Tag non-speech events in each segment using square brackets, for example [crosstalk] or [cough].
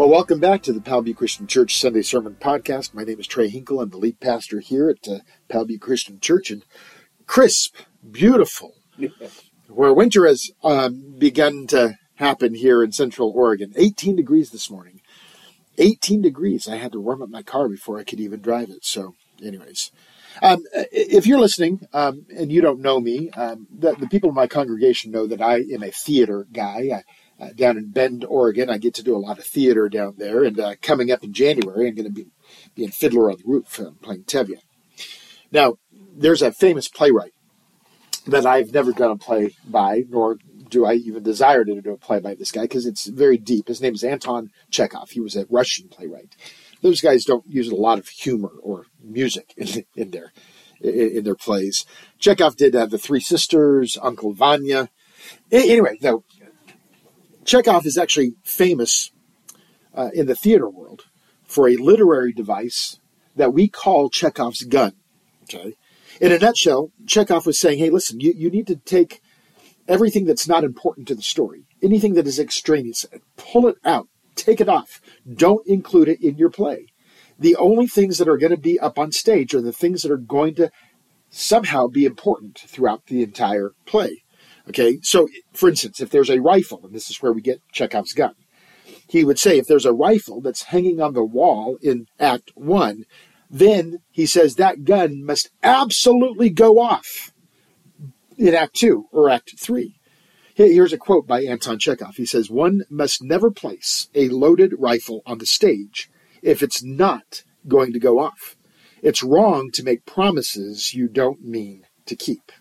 Well, welcome back to the Powell Butte Christian Church Sunday Sermon Podcast. My name is Trey Hinkle. I'm the lead pastor here at uh, Powell Christian Church. And crisp, beautiful, [laughs] where winter has um, begun to happen here in Central Oregon. 18 degrees this morning. 18 degrees. I had to warm up my car before I could even drive it. So, anyways, um, if you're listening um, and you don't know me, um, the, the, people in my congregation know that I am a theater guy. I, uh, down in Bend, Oregon. I get to do a lot of theater down there. And uh, coming up in January, I'm going to be, be in Fiddler on the Roof uh, playing Tevye. Now, there's a famous playwright that I've never done a play by, nor do I even desire to do a play by this guy because it's very deep. His name is Anton Chekhov. He was a Russian playwright. Those guys don't use a lot of humor or music [laughs] in, in their in, their plays. Chekhov did uh, the Three Sisters, Uncle Vanya. Anyway, no, Chekhov is actually famous uh, in the theater world for a literary device that we call Chekhov's gun. Okay. In a nutshell, Chekhov was saying, hey, listen, you, you need to take everything that's not important to the story, anything that is extraneous, pull it out, take it off. Don't include it in your play. The only things that are going to be up on stage are the things that are going to somehow be important throughout the entire play. Okay, so for instance, if there's a rifle, and this is where we get Chekhov's gun, he would say if there's a rifle that's hanging on the wall in Act One, then he says that gun must absolutely go off in Act Two or Act Three. Here's a quote by Anton Chekhov. He says, One must never place a loaded rifle on the stage if it's not going to go off. It's wrong to make promises you don't mean to keep.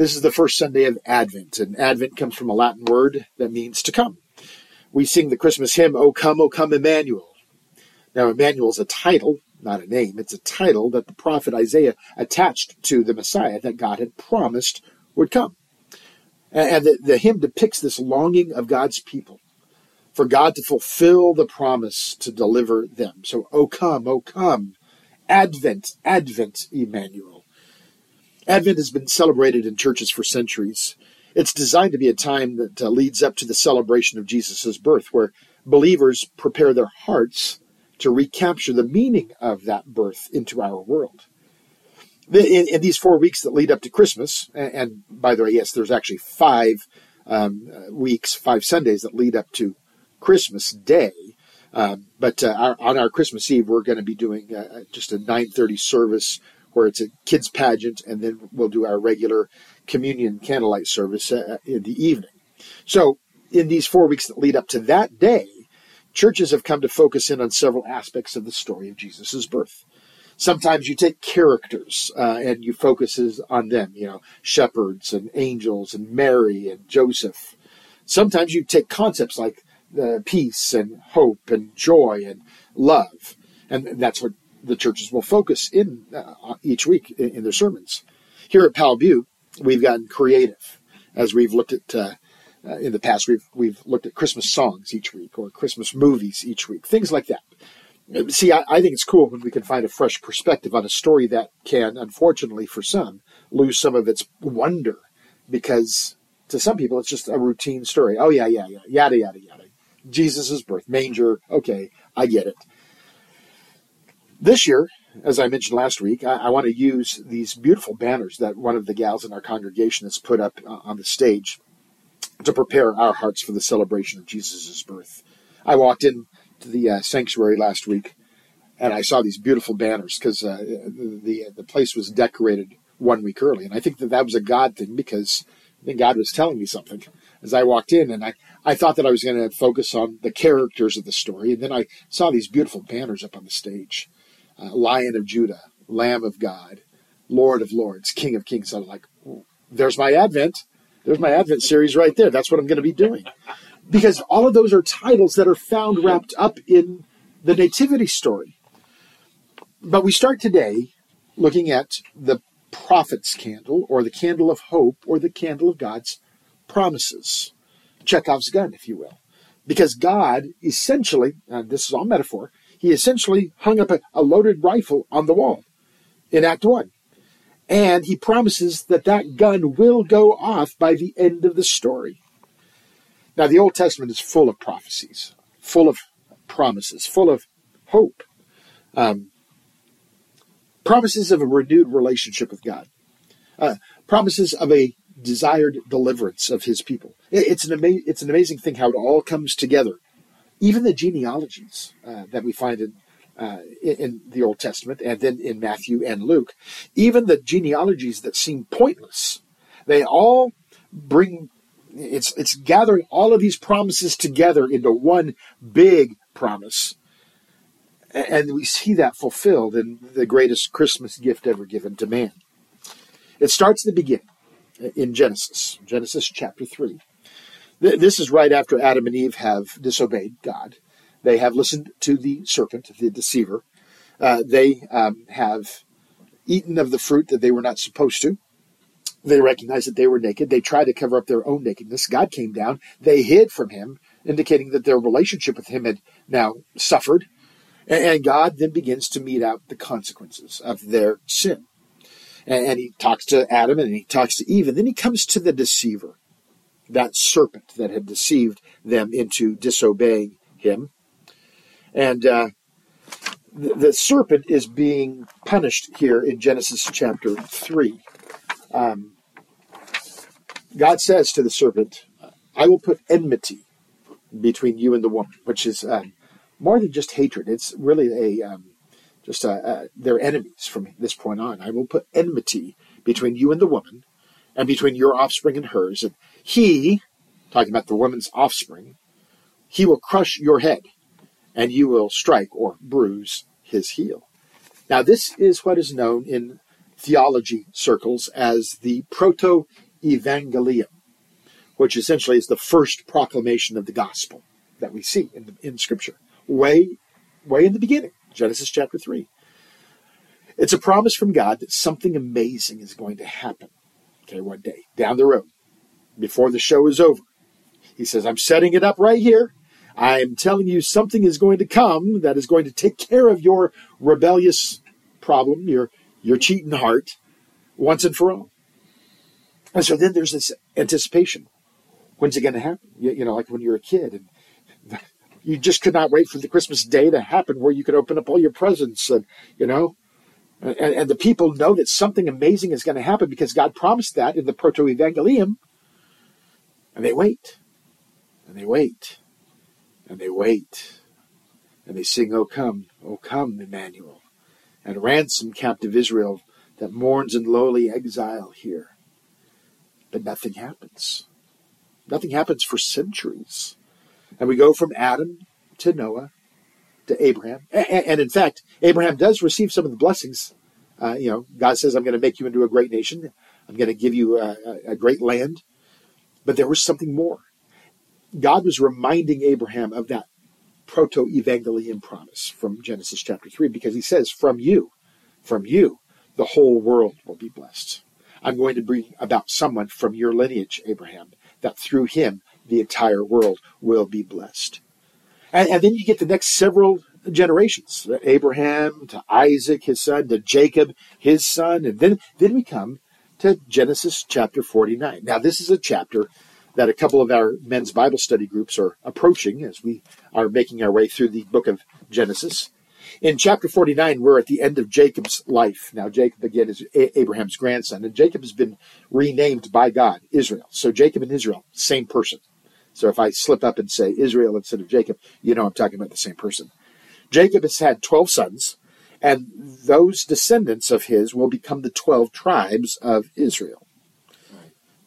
This is the first Sunday of Advent, and Advent comes from a Latin word that means to come. We sing the Christmas hymn, O come, O come, Emmanuel. Now, Emmanuel is a title, not a name. It's a title that the prophet Isaiah attached to the Messiah that God had promised would come. And the, the hymn depicts this longing of God's people for God to fulfill the promise to deliver them. So, O come, O come, Advent, Advent, Emmanuel. Advent has been celebrated in churches for centuries. It's designed to be a time that uh, leads up to the celebration of Jesus' birth, where believers prepare their hearts to recapture the meaning of that birth into our world. In, in these four weeks that lead up to Christmas, and, and by the way, yes, there's actually five um, weeks, five Sundays that lead up to Christmas Day. Um, but uh, our, on our Christmas Eve, we're going to be doing uh, just a 9:30 service where it's a kids pageant, and then we'll do our regular communion candlelight service uh, in the evening. So, in these four weeks that lead up to that day, churches have come to focus in on several aspects of the story of Jesus' birth. Sometimes you take characters uh, and you focuses on them, you know, shepherds and angels and Mary and Joseph. Sometimes you take concepts like uh, peace and hope and joy and love. And that's what the churches will focus in uh, each week in, in, their sermons. Here at Powell Butte, we've gotten creative as we've looked at uh, uh, in the past. We've we've looked at Christmas songs each week or Christmas movies each week, things like that. See, I, I think it's cool when we can find a fresh perspective on a story that can, unfortunately for some, lose some of its wonder because to some people it's just a routine story. Oh yeah, yeah, yeah, yada yada yada. Jesus' birth, manger. Okay, I get it. This year, as I mentioned last week, I, I, want to use these beautiful banners that one of the gals in our congregation has put up uh, on the stage to prepare our hearts for the celebration of Jesus' birth. I walked in to the uh, sanctuary last week and I saw these beautiful banners because uh, the the place was decorated one week early, and I think that that was a God thing because I think God was telling me something as I walked in, and I I thought that I was going to focus on the characters of the story, and then I saw these beautiful banners up on the stage uh, Lion of Judah, Lamb of God, Lord of Lords, King of Kings. I'm like, there's my Advent. There's my Advent series right there. That's what I'm going to be doing. Because all of those are titles that are found wrapped up in the Nativity story. But we start today looking at the prophet's candle, or the candle of hope, or the candle of God's promises. Chekhov's gun, if you will. Because God essentially, and this is all metaphor, he essentially hung up a, a loaded rifle on the wall in Act 1. And he promises that that gun will go off by the end of the story. Now, the Old Testament is full of prophecies. full of promises, full of hope, um, promises of a renewed relationship with God, uh, promises of a desired deliverance of His people. It's an ama- it's an amazing thing how it all comes together. Even the genealogies uh, that we find in, uh, in the Old Testament and then in Matthew and Luke, even the genealogies that seem pointless, they all bring it's it's gathering all of these promises together into one big promise. And we see that fulfilled in the greatest christmas gift ever given to man. It starts at the beginning in genesis genesis chapter 3 this is right after adam and eve have disobeyed god they have listened to the serpent the deceiver uh, they um, have eaten of the fruit that they were not supposed to they recognized that they were naked. They tried to cover up their own nakedness. God came down. They hid from him, indicating that their relationship with him had now suffered. And God then begins to mete out the consequences of their sin. And he talks to Adam and he talks to Eve. And then he comes to the deceiver, that serpent that had deceived them into disobeying him. And uh, the, the serpent is being punished here in Genesis chapter 3. Um, God says to the serpent, I will put enmity between you and the woman, which is um, more than just hatred. It's really a um, just a, a, they're enemies from this point on. I will put enmity between you and the woman, and between your offspring and hers. And he, talking about the woman's offspring, he will crush your head, and you will strike or bruise his heel. Now, this is what is known in theology circles as the proto evangelium, which essentially is the first proclamation of the gospel that we see in, the, in Scripture, way, way in the beginning, Genesis chapter 3. It's a promise from God that something amazing is going to happen, okay, one day, down the road, before the show is over. He says, I'm setting it up right here. I'm telling you something is going to come that is going to take care of your rebellious problem, your your cheating heart once and for all. And so then there's this anticipation. When's it going to happen? You, you, know, like when you're a kid and [laughs] you just could not wait for the Christmas day to happen where you could open up all your presents and, you know, and, and the people know that something amazing is going to happen because God promised that in the Proto Evangelium. And they wait. And they wait. And they wait. And they sing, Oh come, oh come, Emmanuel and ransom captive Israel that mourns in lowly exile here. But nothing happens. Nothing happens for centuries. And we go from Adam to Noah to Abraham. And, in fact, Abraham does receive some of the blessings. Uh, you know, God says, I'm going to make you into a great nation. I'm going to give you a, a great land. But there was something more. God was reminding Abraham of that proto evangelium promise from Genesis chapter 3 because he says, From you, from you, the whole world will be blessed. I'm going to bring about someone from your lineage, Abraham, that through him the entire world will be blessed. And, and then you get the next several generations Abraham to Isaac, his son, to Jacob, his son, and then, then we come to Genesis chapter 49. Now, this is a chapter that a couple of our men's Bible study groups are approaching as we are making our way through the book of Genesis. In chapter 49, we're at the end of Jacob's life. Now, Jacob, again, is Abraham's grandson, and Jacob has been renamed by God, Israel. So, Jacob and Israel, same person. So, if I slip up and say Israel instead of Jacob, you know I'm talking about the same person. Jacob has had 12 sons, and those descendants of his will become the 12 tribes of Israel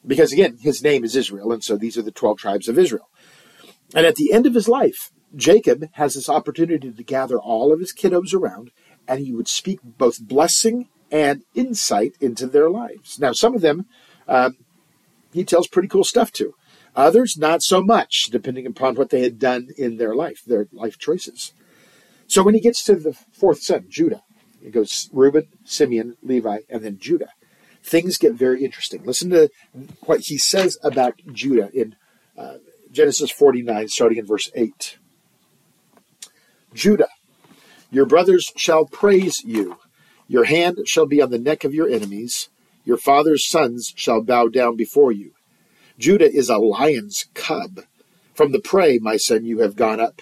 because again, his name is Israel, and so these are the 12 tribes of Israel. And at the end of his life, Jacob has this opportunity to gather all of his kiddos around, and he would speak both blessing and insight into their lives. Now, some of them um, he tells pretty cool stuff to, others not so much, depending upon what they had done in their life, their life choices. So when he gets to the fourth son, Judah, it goes Reuben, Simeon, Levi, and then Judah things get very interesting. Listen to what he says about Judah in uh, Genesis 49, starting in verse 8. Judah, your brothers shall praise you. Your hand shall be on the neck of your enemies. Your father's sons shall bow down before you. Judah is a lion's cub. From the prey, my son, you have gone up.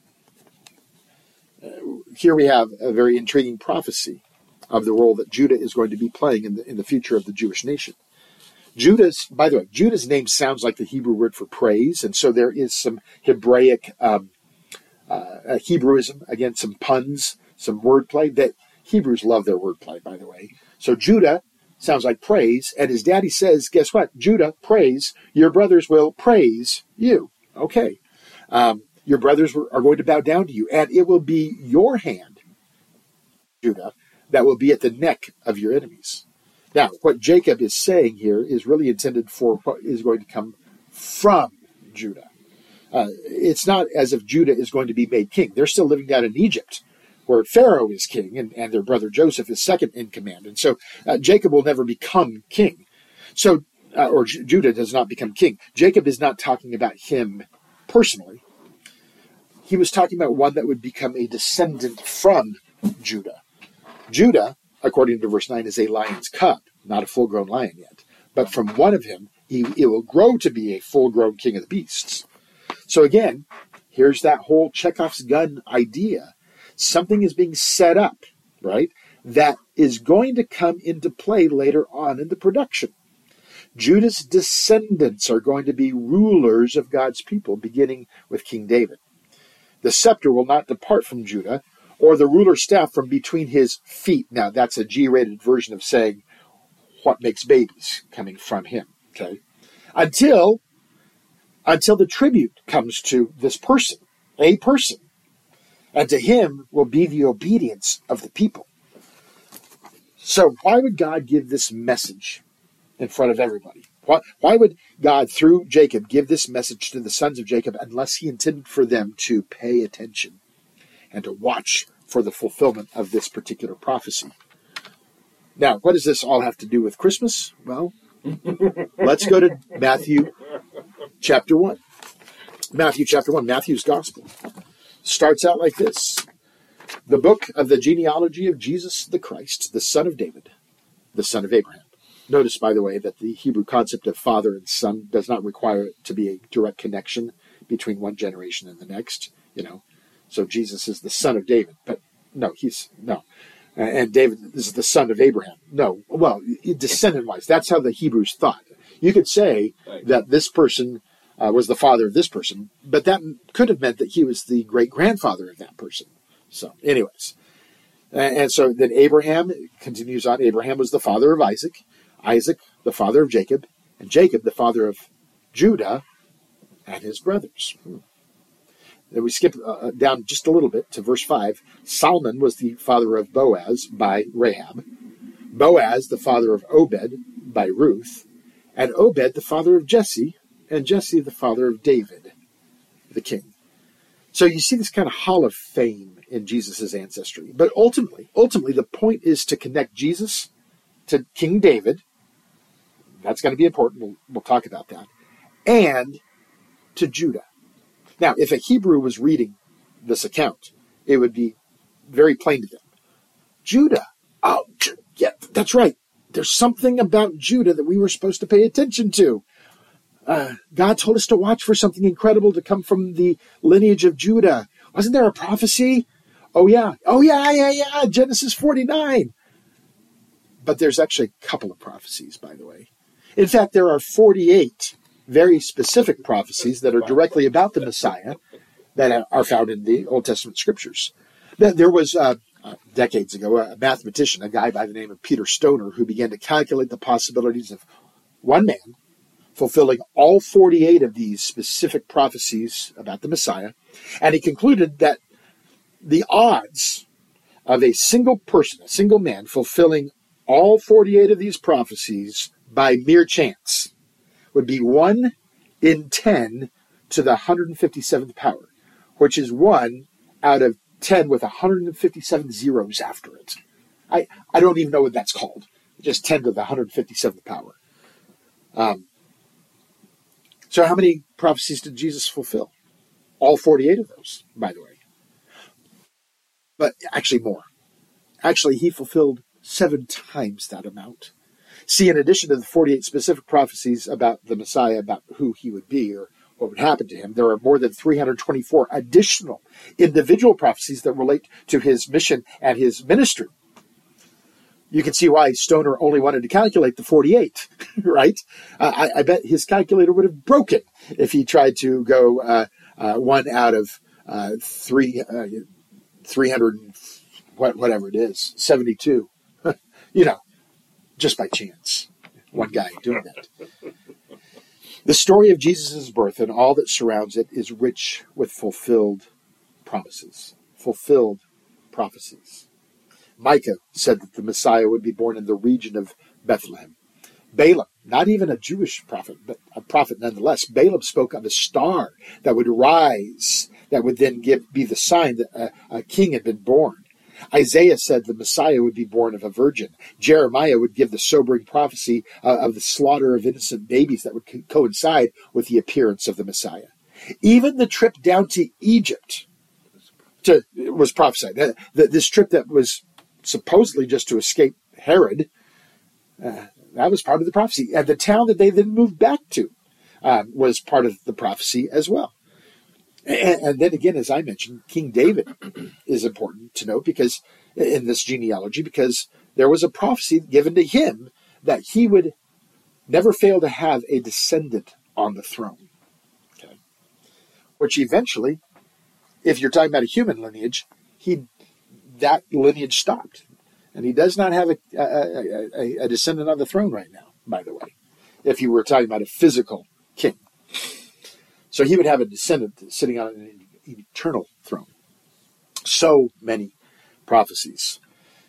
here we have a very intriguing prophecy of the role that Judah is going to be playing in the, in the future of the Jewish nation. Judah's, by the way, Judah's name sounds like the Hebrew word for praise, and so there is some Hebraic um, uh, Hebrewism, again, some puns, some wordplay that Hebrews love their wordplay, by the way. So Judah sounds like praise, and his daddy says, guess what? Judah, praise, your brothers will praise you. Okay. Um, your brothers are going to bow down to you, and it will be your hand, Judah, that will be at the neck of your enemies. Now, what Jacob is saying here is really intended for what is going to come from Judah. Uh, it's not as if Judah is going to be made king. They're still living down in Egypt, where Pharaoh is king and, and their brother Joseph is second in command. And so uh, Jacob will never become king. So, uh, or J- Judah does not become king. Jacob is not talking about him personally. He was talking about one that would become a descendant from Judah. Judah, according to verse 9, is a lion's cub, not a full grown lion yet. But from one of him, he, it will grow to be a full grown king of the beasts. So again, here's that whole Chekhov's gun idea. Something is being set up, right? That is going to come into play later on in the production. Judah's descendants are going to be rulers of God's people, beginning with King David. The scepter will not depart from Judah, or the ruler's staff from between his feet. Now, that's a G rated version of saying what makes babies coming from him, okay? Until until the tribute comes to this person, a person. And to him will be the obedience of the people. So, why would God give this message in front of everybody? Why, why would God, through Jacob, give this message to the sons of Jacob unless he intended for them to pay attention and to watch for the fulfillment of this particular prophecy? Now, what does this all have to do with Christmas? Well, [laughs] let's go to Matthew chapter 1. Matthew chapter 1, Matthew's gospel starts out like this The book of the genealogy of Jesus the Christ, the son of David, the son of Abraham. Notice, by the way, that the Hebrew concept of father and son does not require it to be a direct connection between one generation and the next, you know. So Jesus is the son of David, but no, he's no. And David is the son of Abraham. No, well, descendant wise, that's how the Hebrews thought. You could say that this person uh, was the father of this person, but that could have meant that he was the great grandfather of that person. So, anyways, and so then Abraham continues on. Abraham was the father of Isaac, Isaac the father of Jacob, and Jacob the father of Judah and his brothers. Hmm. Then we skip uh, uh down just a little bit to verse 5. Solomon was the father of Boaz by Rahab, Boaz the father of Obed by Ruth, and Obed the father of Jesse and Jesse the father of David, the king. So you see this kind of hall of fame in Jesus' ancestry. But ultimately, ultimately, the point is to connect Jesus to King David. That's going to be important. We'll, we'll talk about that. And to Judah. Now, if a Hebrew was reading this account, it would be very plain to them. Judah. Oh, yeah, that's right. There's something about Judah that we were supposed to pay attention to. Uh, God told us to watch for something incredible to come from the lineage of Judah. Wasn't there a prophecy? Oh, yeah. Oh, yeah, yeah, yeah. Genesis 49. But there's actually a couple of prophecies, by the way. In fact, there are 48 very specific prophecies that are directly about the Messiah that are found in the Old Testament scriptures. There was, uh, decades ago, a mathematician, a guy by the name of Peter Stoner, who began to calculate the possibilities of one man fulfilling all 48 of these specific prophecies about the Messiah. And he concluded that the odds of a single person, a single man, fulfilling all 48 of these prophecies by mere chance would be 1 in 10 to the 157th power, which is 1 out of 10 with 157 zeros after it. I, I don't even know what that's called. Just 10 to the 157th power. Um, so, how many prophecies did Jesus fulfill? All 48 of those, by the way. But actually, more. Actually, he fulfilled seven times that amount. See, in addition to the 48 specific prophecies about the Messiah, about who he would be or what would happen to him, there are more than 324 additional individual prophecies that relate to his mission and his ministry. You can see why Stoner only wanted to calculate the 48, [laughs] right? Uh, I, I, bet his calculator would have broken if he tried to go uh, uh, one out of uh, three, uh, 300, whatever it is, 72. [laughs] you know, just by chance. One guy doing that. The story of Jesus' birth and all that surrounds it is rich with fulfilled promises, fulfilled prophecies. Micah said that the Messiah would be born in the region of Bethlehem. Balaam, not even a Jewish prophet, but a prophet nonetheless, Balaam spoke of a star that would rise, that would then give, be the sign that a, a king had been born. Isaiah said the Messiah would be born of a virgin. Jeremiah would give the sobering prophecy uh, of the slaughter of innocent babies that would co- coincide with the appearance of the Messiah. Even the trip down to Egypt to, was prophesied. Uh, this trip that was supposedly just to escape Herod, uh, that was part of the prophecy. And the town that they then moved back to um, was part of the prophecy as well. And, and, then again, as I mentioned, King David is important to note because in this genealogy, because there was a prophecy given to him that he would never fail to have a descendant on the throne. Okay. Which eventually, if you're talking about a human lineage, he that lineage stopped. And he does not have a, a, a, a descendant on the throne right now, by the way, if you were talking about a physical king. So he would have a descendant sitting on an eternal throne. So many prophecies.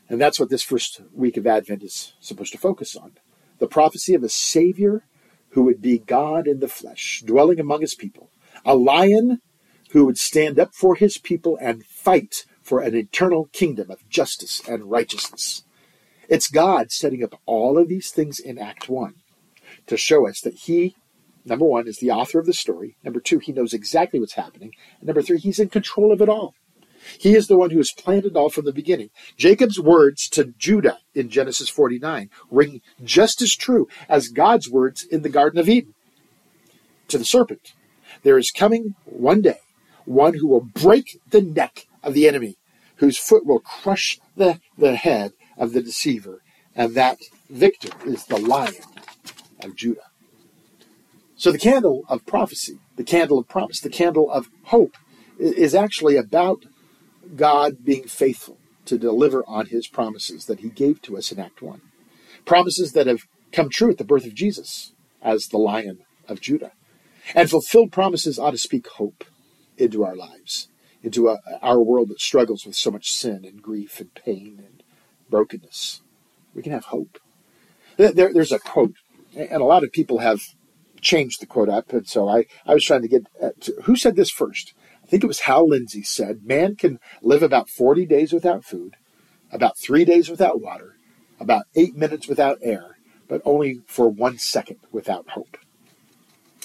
And that's what this first week of Advent is supposed to focus on. The prophecy of a Savior who would be God in the flesh, dwelling among his people. A lion who would stand up for his people and fight for an eternal kingdom of justice and righteousness. It's God setting up all of these things in Act 1 to show us that he Number one is the author of the story. Number two, he knows exactly what's happening. And number three, he's in control of it all. He is the one who has planned it all from the beginning. Jacob's words to Judah in Genesis 49 ring just as true as God's words in the Garden of Eden to the serpent. There is coming one day one who will break the neck of the enemy, whose foot will crush the, the head of the deceiver, and that victor is the lion of Judah. So the candle of prophecy, the candle of promise, the candle of hope is actually about God being faithful to deliver on his promises that he gave to us in Act 1. Promises that have come true at the birth of Jesus as the Lion of Judah. And fulfilled promises ought to speak hope into our lives, into a, our world that struggles with so much sin and grief and pain and brokenness. We can have hope. There, there's a quote, and a lot of people have changed the quote up. And so I, I was trying to get uh, to, who said this first? I think it was Hal Lindsey said, man can live about 40 days without food, about three days without water, about eight minutes without air, but only for one second without hope.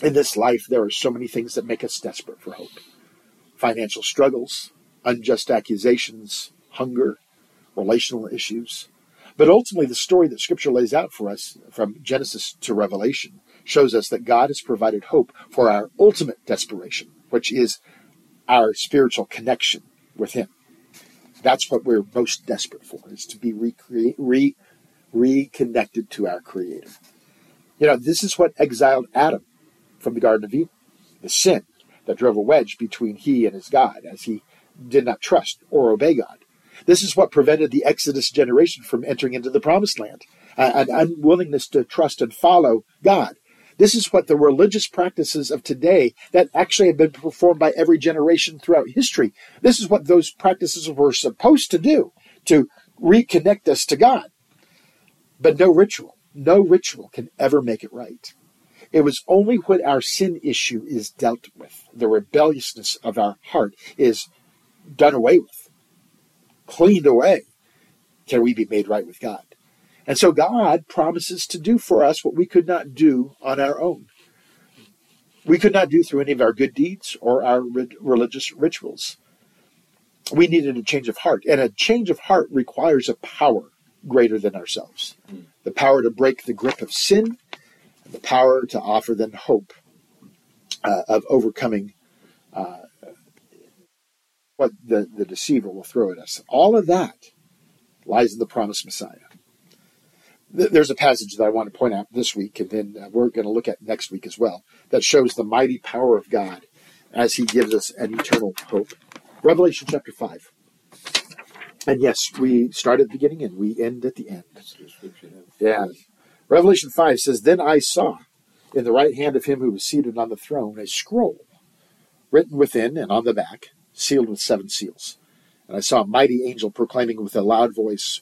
In this life, there are so many things that make us desperate for hope financial struggles, unjust accusations, hunger, relational issues. But ultimately, the story that Scripture lays out for us from Genesis to Revelation shows us that God has provided hope for our ultimate desperation, which is our spiritual connection with Him. That's what we're most desperate for, is to be recreate, re, reconnected to our Creator. You know, this is what exiled Adam from the Garden of Eden, the sin that drove a wedge between he and his God as he did not trust or obey God. This is what prevented the Exodus generation from entering into the promised land, an unwillingness to trust and follow God. This is what the religious practices of today that actually have been performed by every generation throughout history. This is what those practices were supposed to do to reconnect us to God. But no ritual, no ritual can ever make it right. It was only when our sin issue is dealt with, the rebelliousness of our heart is done away with, cleaned away can we be made right with God. And so God promises to do for us what we could not do on our own. We could not do through any of our good deeds or our religious rituals. We needed a change of heart, and a change of heart requires a power greater than ourselves the power to break the grip of sin, and the power to offer them hope uh, of overcoming uh, what the, the deceiver will throw at us. All of that lies in the promised Messiah there's a passage that I want to point out this week, and then uh, we're going to look at next week as well, that shows the mighty power of God as He gives us an eternal hope. Revelation chapter 5. And yes, we start at the beginning and we end at the end. Yeah. Revelation 5 says, Then I saw in the right hand of him who was seated on the throne a scroll written within and on the back, sealed with seven seals. And I saw a mighty angel proclaiming with a loud voice,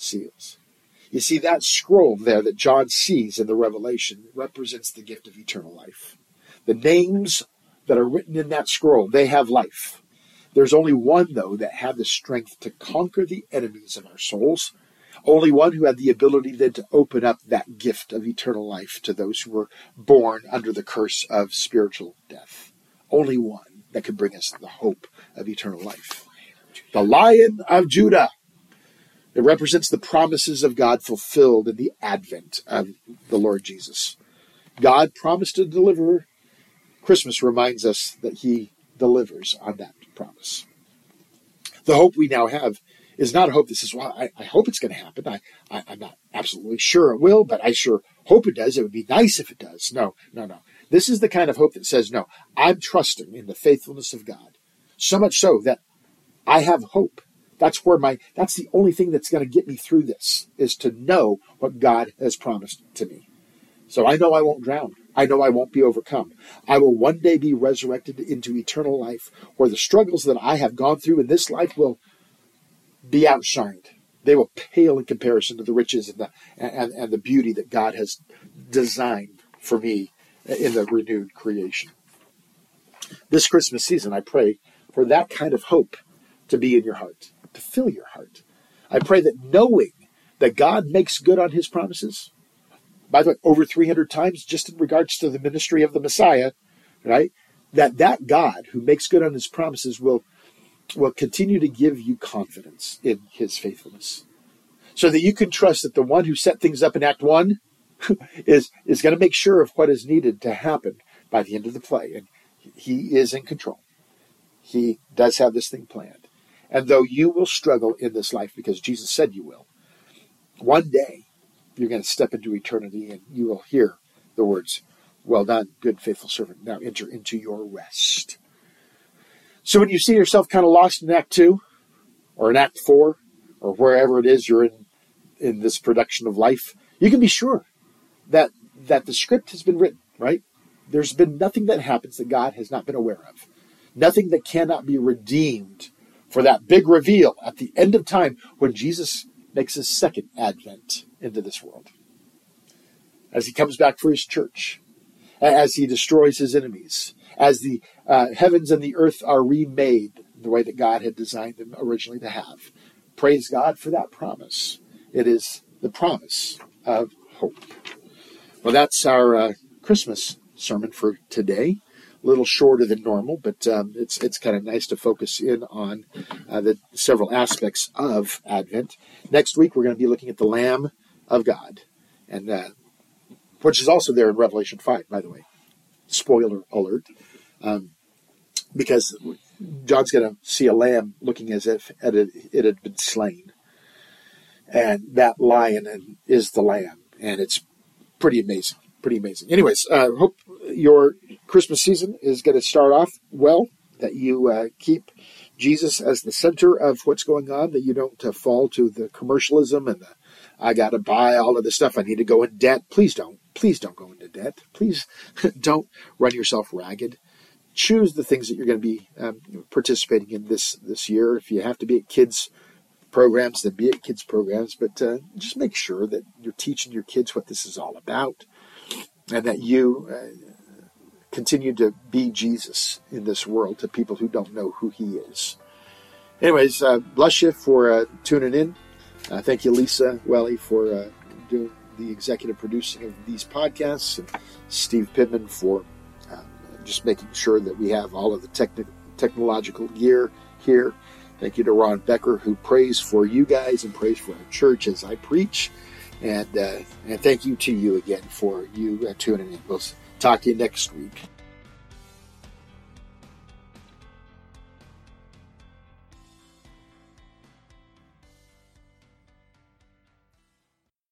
seals. You see, that scroll there that John sees in the Revelation represents the gift of eternal life. The names that are written in that scroll, they have life. There's only one, though, that had the strength to conquer the enemies of our souls. Only one who had the ability then to open up that gift of eternal life to those who were born under the curse of spiritual death. Only one that could bring us the hope of eternal life. The Lion of Judah it represents the promises of God fulfilled in the advent of the Lord Jesus. God promised to deliver. Christmas reminds us that He delivers on that promise. The hope we now have is not a hope that says, well, I, I hope it's going to happen. I, I, I'm not absolutely sure it will, but I sure hope it does. It would be nice if it does. No, no, no. This is the kind of hope that says, no, I'm trusting in the faithfulness of God. So much so that I have hope that's where my, that's the only thing that's going to get me through this is to know what God has promised to me. So I know I won't drown. I know I won't be overcome. I will one day be resurrected into eternal life where the struggles that I have gone through in this life will be outshined. They will pale in comparison to the riches and the, and, and the beauty that God has designed for me in the renewed creation. This Christmas season, I pray for that kind of hope to be in your heart to fill your heart. I pray that knowing that God makes good on his promises, by the way, over 300 times just in regards to the ministry of the Messiah, right? That that God who makes good on his promises will will continue to give you confidence in his faithfulness. So that you can trust that the one who set things up in Act 1 [laughs] is is going to make sure of what is needed to happen by the end of the play and he is in control. He does have this thing planned. And though you will struggle in this life because Jesus said you will, one day you're going to step into eternity and you will hear the words, Well done, good, faithful servant. Now enter into your rest. So when you see yourself kind of lost in Act 2 or in Act 4 or wherever it is you're in, in this production of life, you can be sure that, that the script has been written, right? There's been nothing that happens that God has not been aware of, nothing that cannot be redeemed for that big reveal at the end of time when Jesus makes his second advent into this world. As he comes back for his church, as he destroys his enemies, as the uh, heavens and the earth are remade the way that God had designed them originally to have. Praise God for that promise. It is the promise of hope. Well, that's our uh, Christmas sermon for today little shorter than normal, but um, it's it's kind of nice to focus in on uh, the several aspects of Advent. Next week, we're going to be looking at the Lamb of God, and uh, which is also there in Revelation five, by the way. Spoiler alert, um, because John's going to see a lamb looking as if it had been slain, and that lion is the lamb, and it's pretty amazing pretty amazing. Anyways, uh, hope your Christmas season is going to start off well. That you uh, keep Jesus as the center of what's going on, that you don't uh, fall to the commercialism and the, I got to buy all of this stuff. I need to go in debt. Please don't. Please don't go into debt. Please [laughs] don't run yourself ragged. Choose the things that you're going to be um, participating in this this year. If you have to be at kids programs, then be at kids programs. But uh, just make sure that you're teaching your kids what this is all about, and that you uh, continue to be Jesus in this world to people who don't know who He is. Anyways, uh, bless you for uh, tuning in. Uh, thank you, Lisa Welly, for uh, doing the executive producing of these podcasts, and Steve Pittman for uh, just making sure that we have all of the techni- technological gear here. Thank you to Ron Becker, who prays for you guys and prays for our church as I preach. And, uh, and thank you to you again for you tuning in. We'll Talk to you next week.